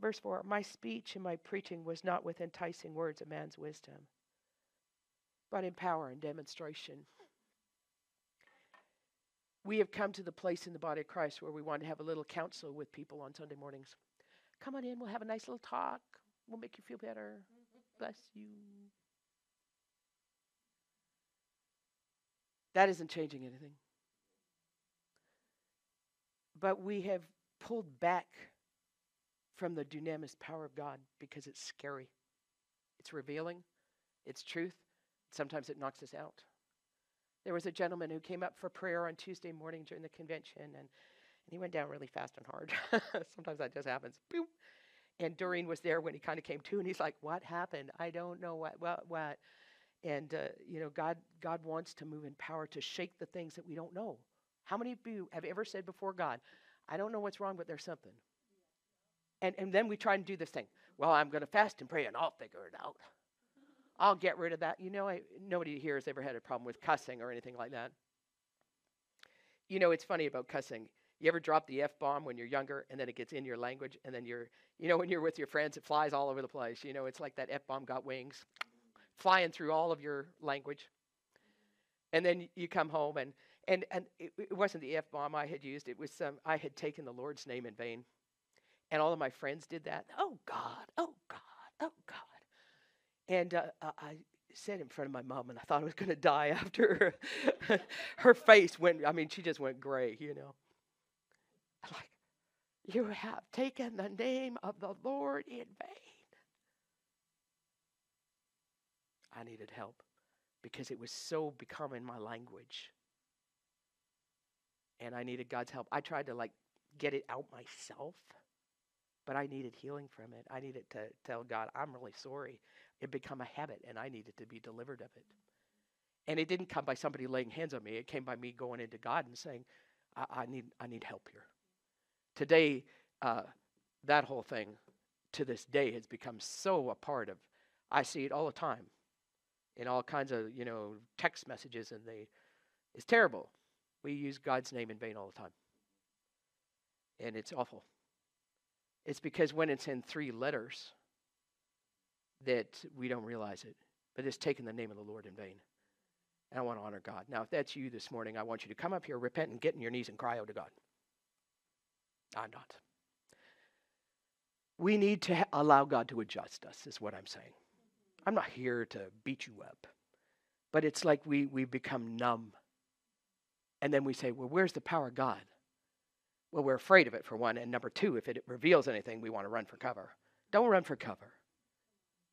Verse 4 My speech and my preaching was not with enticing words of man's wisdom, but in power and demonstration. We have come to the place in the body of Christ where we want to have a little counsel with people on Sunday mornings. Come on in, we'll have a nice little talk. We'll make you feel better. Bless you. That isn't changing anything. But we have pulled back from the dunamis power of God because it's scary. it's revealing, it's truth. Sometimes it knocks us out. There was a gentleman who came up for prayer on Tuesday morning during the convention, and, and he went down really fast and hard. Sometimes that just happens. Boom. And Doreen was there when he kind of came to, and he's like, "What happened? I don't know what. What? What?" And uh, you know, God, God wants to move in power to shake the things that we don't know. How many of you have ever said before God, "I don't know what's wrong, but there's something." And and then we try and do this thing. Well, I'm going to fast and pray, and I'll figure it out. I'll get rid of that. You know, I, nobody here has ever had a problem with cussing or anything like that. You know, it's funny about cussing. You ever drop the F bomb when you're younger and then it gets in your language and then you're, you know, when you're with your friends, it flies all over the place. You know, it's like that F bomb got wings flying through all of your language. And then you come home and, and, and it, it wasn't the F bomb I had used, it was some, I had taken the Lord's name in vain. And all of my friends did that. Oh God, oh God, oh God. And uh, I said in front of my mom, and I thought I was going to die after her, her face went, I mean, she just went gray, you know. Like, you have taken the name of the Lord in vain. I needed help because it was so becoming my language. And I needed God's help. I tried to like get it out myself, but I needed healing from it. I needed to tell God, I'm really sorry. It become a habit and I needed to be delivered of it. And it didn't come by somebody laying hands on me. It came by me going into God and saying, I, I need, I need help here. Today, uh, that whole thing to this day has become so a part of, I see it all the time in all kinds of, you know, text messages and they, it's terrible. We use God's name in vain all the time. And it's awful. It's because when it's in three letters, that we don't realize it, but it's taking the name of the Lord in vain. And I want to honor God. Now, if that's you this morning, I want you to come up here, repent, and get in your knees and cry out to God. I'm not. We need to ha- allow God to adjust us, is what I'm saying. I'm not here to beat you up, but it's like we, we become numb. And then we say, well, where's the power of God? Well, we're afraid of it, for one. And number two, if it reveals anything, we want to run for cover. Don't run for cover.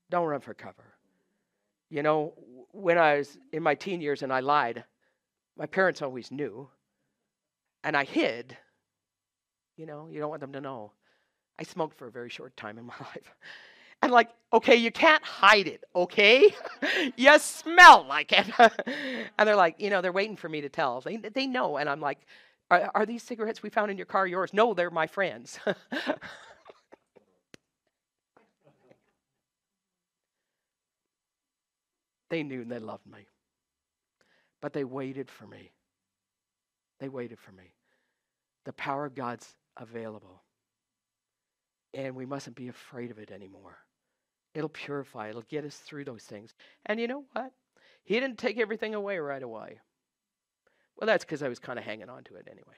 Don't run for cover. You know, when I was in my teen years and I lied, my parents always knew. And I hid. You know, you don't want them to know. I smoked for a very short time in my life. And like, okay, you can't hide it, okay? you smell like it. and they're like, you know, they're waiting for me to tell. They, they know. And I'm like, are, are these cigarettes we found in your car yours? No, they're my friends. They knew and they loved me. But they waited for me. They waited for me. The power of God's available. And we mustn't be afraid of it anymore. It'll purify, it'll get us through those things. And you know what? He didn't take everything away right away. Well, that's because I was kind of hanging on to it anyway.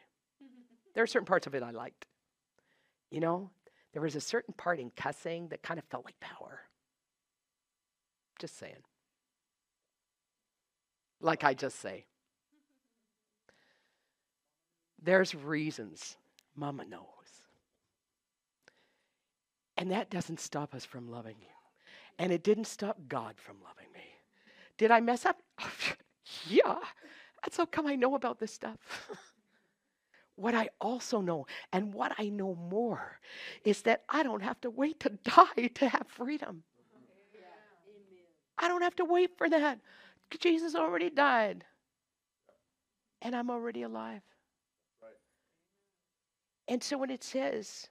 there are certain parts of it I liked. You know, there was a certain part in cussing that kind of felt like power. Just saying like I just say. There's reasons. Mama knows. And that doesn't stop us from loving you. And it didn't stop God from loving me. Did I mess up? yeah. That's how come I know about this stuff. what I also know, and what I know more, is that I don't have to wait to die to have freedom. I don't have to wait for that. Jesus already died. And I'm already alive. Right. And so when it says,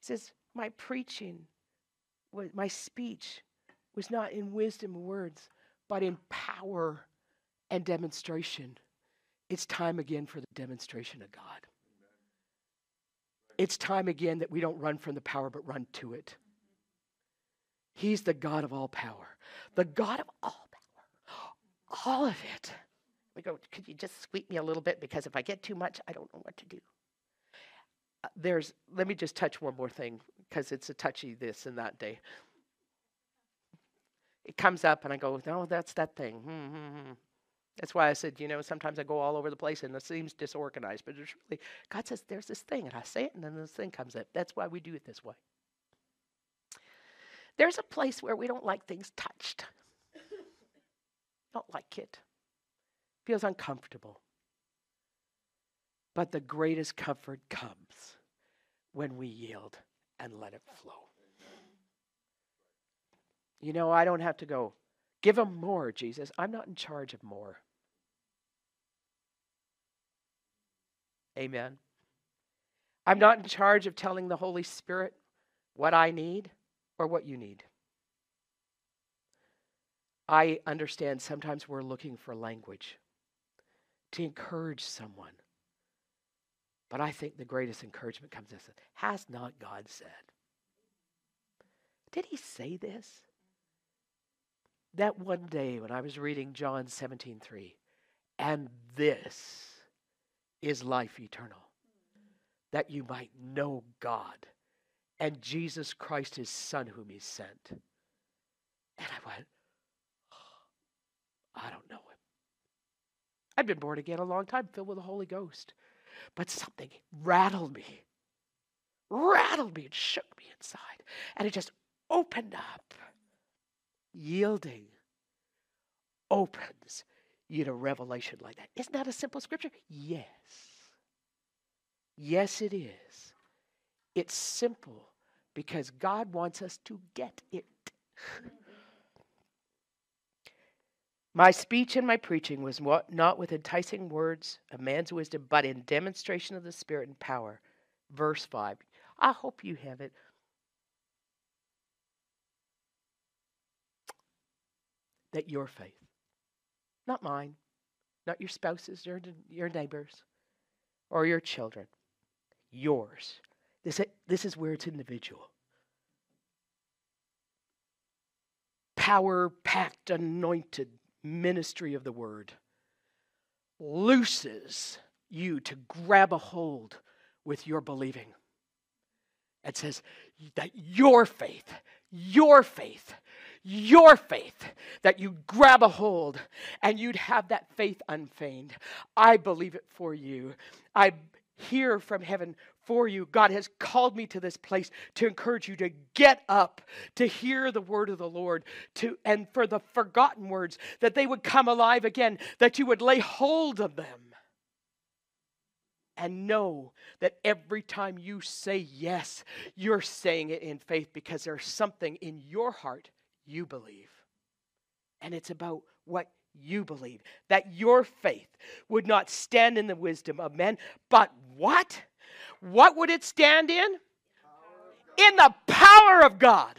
it says, my preaching, my speech was not in wisdom words, but in power and demonstration. It's time again for the demonstration of God. It's time again that we don't run from the power, but run to it. He's the God of all power, the God of all power, all of it. We go, could you just sweep me a little bit? Because if I get too much, I don't know what to do. Uh, there's, let me just touch one more thing because it's a touchy this and that day. It comes up and I go, no, that's that thing. Hmm, hmm, hmm. That's why I said, you know, sometimes I go all over the place and it seems disorganized, but it's really, God says, there's this thing, and I say it, and then this thing comes up. That's why we do it this way. There's a place where we don't like things touched. don't like it. Feels uncomfortable. But the greatest comfort comes when we yield and let it flow. You know, I don't have to go, give them more, Jesus. I'm not in charge of more. Amen. I'm not in charge of telling the Holy Spirit what I need or what you need. I understand sometimes we're looking for language to encourage someone. But I think the greatest encouragement comes this Has not God said? Did he say this? That one day when I was reading John 17 3, and this is life eternal, that you might know God and Jesus Christ, his Son, whom he sent. And I went, oh, I don't know him. I'd been born again a long time, filled with the Holy Ghost. But something rattled me, rattled me and shook me inside. And it just opened up. Yielding opens you a revelation like that. Isn't that a simple scripture? Yes. Yes, it is. It's simple because God wants us to get it. my speech and my preaching was not with enticing words of man's wisdom, but in demonstration of the Spirit and power. Verse 5. I hope you have it. That your faith, not mine, not your spouses, your, your neighbors, or your children, yours this, this is where it's individual. Power packed, anointed ministry of the word looses you to grab a hold with your believing. It says that your faith, your faith, your faith, that you grab a hold and you'd have that faith unfeigned. I believe it for you. I hear from heaven for you. God has called me to this place to encourage you to get up, to hear the word of the Lord, to and for the forgotten words that they would come alive again, that you would lay hold of them. And know that every time you say yes, you're saying it in faith because there's something in your heart you believe. And it's about what you believe. That your faith would not stand in the wisdom of men, but what? What would it stand in? In the power of God.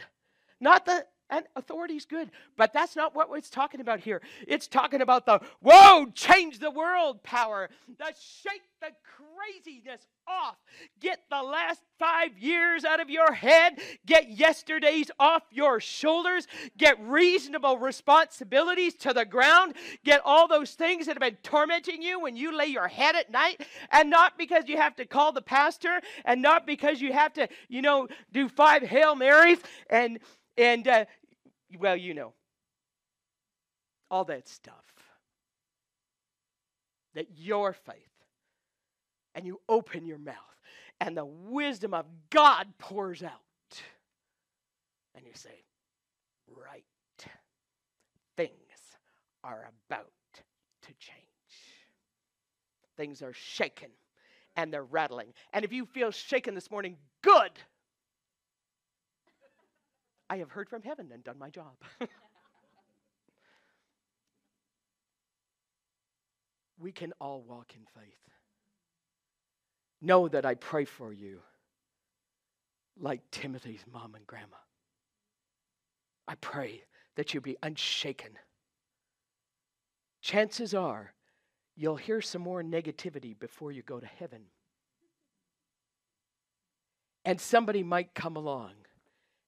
Not the and authority is good, but that's not what it's talking about here. It's talking about the whoa, change the world power, the shake the craziness off. Get the last five years out of your head. Get yesterday's off your shoulders. Get reasonable responsibilities to the ground. Get all those things that have been tormenting you when you lay your head at night. And not because you have to call the pastor, and not because you have to, you know, do five Hail Marys and and, uh, well, you know, all that stuff. That your faith, and you open your mouth, and the wisdom of God pours out. And you say, right, things are about to change. Things are shaken and they're rattling. And if you feel shaken this morning, good. I have heard from heaven and done my job. we can all walk in faith. Know that I pray for you like Timothy's mom and grandma. I pray that you be unshaken. Chances are you'll hear some more negativity before you go to heaven. And somebody might come along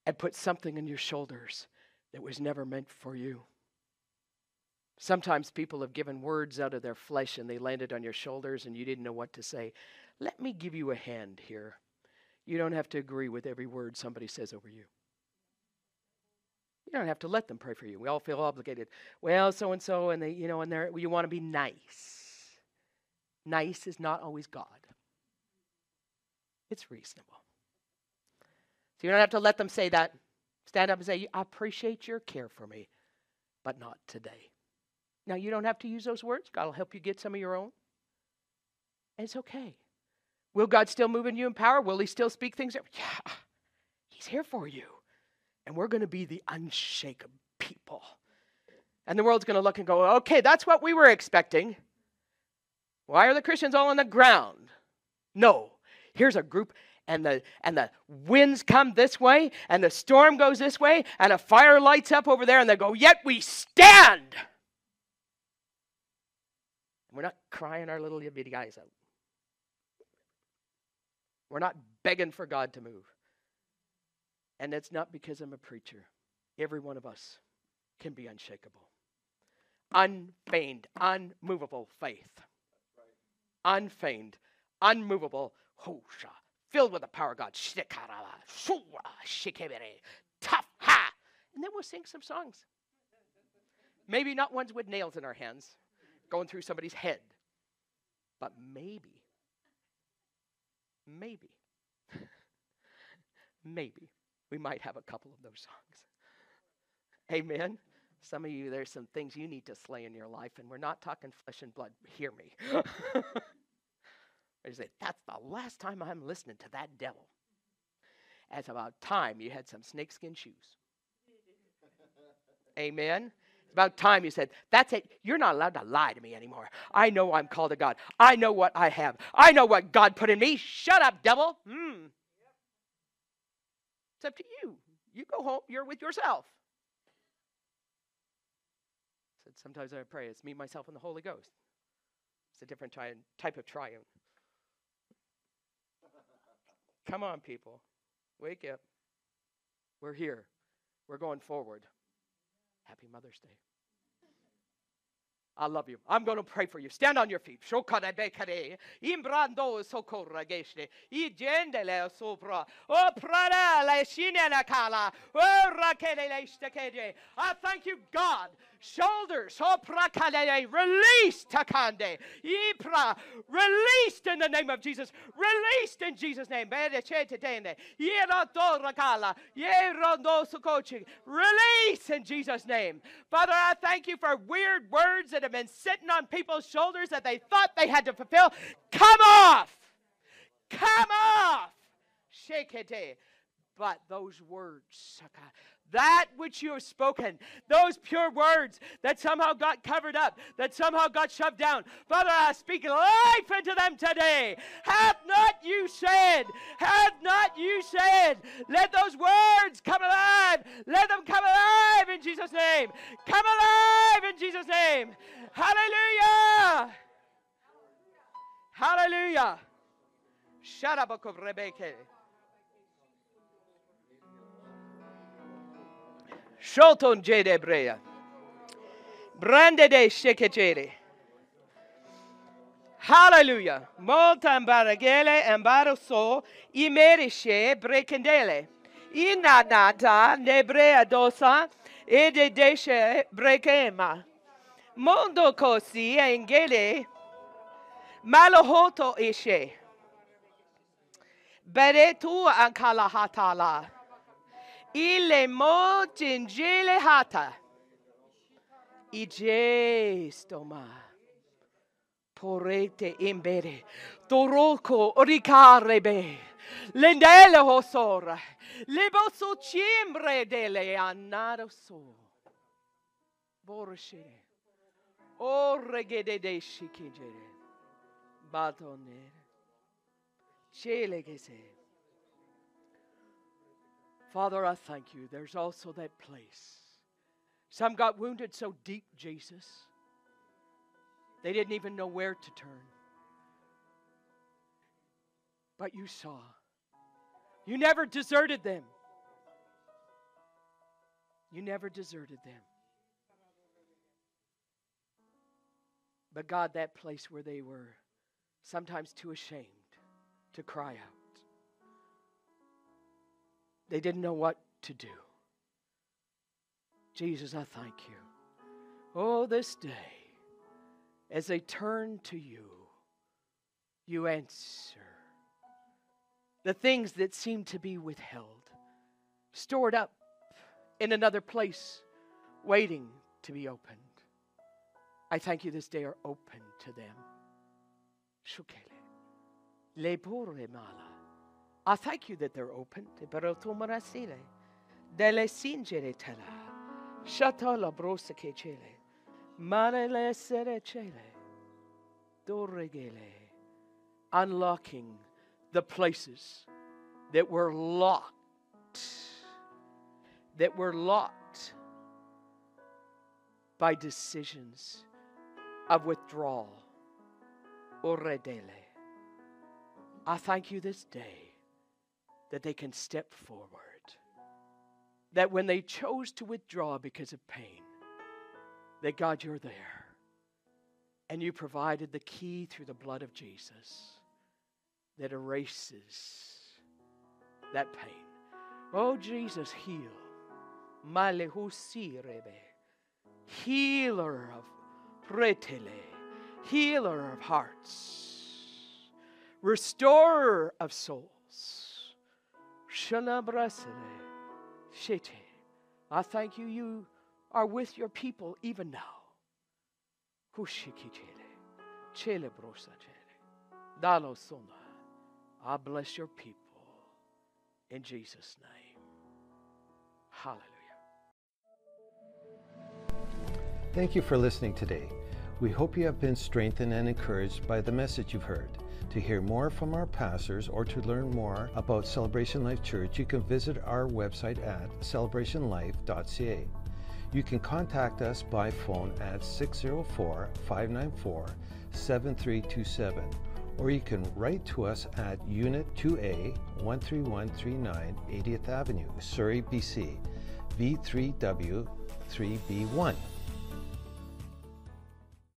and put something on your shoulders that was never meant for you. Sometimes people have given words out of their flesh and they landed on your shoulders and you didn't know what to say. Let me give you a hand here. You don't have to agree with every word somebody says over you. You don't have to let them pray for you. We all feel obligated. Well, so and so, and they, you know, and they you want to be nice. Nice is not always God. It's reasonable. So you don't have to let them say that. Stand up and say, I appreciate your care for me, but not today. Now, you don't have to use those words. God will help you get some of your own. And it's okay. Will God still move in you in power? Will He still speak things? Yeah, He's here for you. And we're going to be the unshakable people. And the world's going to look and go, okay, that's what we were expecting. Why are the Christians all on the ground? No. Here's a group, and the and the winds come this way, and the storm goes this way, and a fire lights up over there, and they go, yet we stand. We're not crying our little bitty eyes out. We're not begging for God to move. And it's not because I'm a preacher. Every one of us can be unshakable, unfeigned, unmovable faith. Unfeigned, unmovable, filled with the power of God. Tough, ha! And then we'll sing some songs. Maybe not ones with nails in our hands going through somebody's head, but maybe, maybe, maybe we might have a couple of those songs. Amen. Some of you, there's some things you need to slay in your life, and we're not talking flesh and blood. Hear me. I say, that's the last time I'm listening to that devil. It's about time you had some snakeskin shoes. Amen. It's about time you said, That's it. You're not allowed to lie to me anymore. I know I'm called to God. I know what I have. I know what God put in me. Shut up, devil. Hmm. It's up to you. You go home, you're with yourself. Sometimes I pray, it's me, myself, and the Holy Ghost. It's a different tri- type of triune. Come on, people. Wake up. We're here. We're going forward. Happy Mother's Day. I love you. I'm going to pray for you. Stand on your feet. I thank you, God. Shoulders. Released takande. Ipra. Released in the name of Jesus. Released in Jesus' name. Release in Jesus' name. Father, I thank you for weird words that have been sitting on people's shoulders that they thought they had to fulfill. Come off! Come off! Shake it. But those words, that which you have spoken, those pure words that somehow got covered up, that somehow got shoved down. Father, I speak life into them today. Have not you said, have not you said, let those words come alive. Let them come alive in Jesus' name. Come alive in Jesus' name. Hallelujah. Hallelujah. Shut up, Rebecca. Shoton jede brea. Brande de shekechere. Hallelujah. Molta imbaragele embaroso imerishe brekendele. Inanata nebrea dosa ede deshe brekema. Mondo kosi engele malohoto ishe. Ankala hatala. Ile mo gingile hata. I gesto ma. in bere. Toroko ricarebe. Lendele hosora. Le bosso cimbre delle annaro so. Borshire. Orregede deshi kingere. Batonere. Cele che sei. Father, I thank you. There's also that place. Some got wounded so deep, Jesus, they didn't even know where to turn. But you saw. You never deserted them. You never deserted them. But God, that place where they were sometimes too ashamed to cry out. They didn't know what to do. Jesus, I thank you. Oh, this day, as they turn to you, you answer the things that seem to be withheld, stored up in another place waiting to be opened. I thank you this day are open to them. Shukele. Le mala. I thank you that they're open. Pero tu marasile. Dele singere tela. Shata la brosa che cele. Mare le sere cele. Dorregele. Unlocking the places that were locked. That were locked by decisions of withdrawal. Oredele. I thank you this day that they can step forward. That when they chose to withdraw because of pain, that God, you're there. And you provided the key through the blood of Jesus that erases that pain. Oh, Jesus, heal. Healer of pretele, healer of hearts restorer of souls. I thank you, you are with your people even now. I bless your people in Jesus' name. Hallelujah. Thank you for listening today. We hope you have been strengthened and encouraged by the message you've heard. To hear more from our pastors or to learn more about Celebration Life Church, you can visit our website at celebrationlife.ca. You can contact us by phone at 604 594 7327 or you can write to us at Unit 2A 13139 80th Avenue, Surrey, BC, V3W 3B1.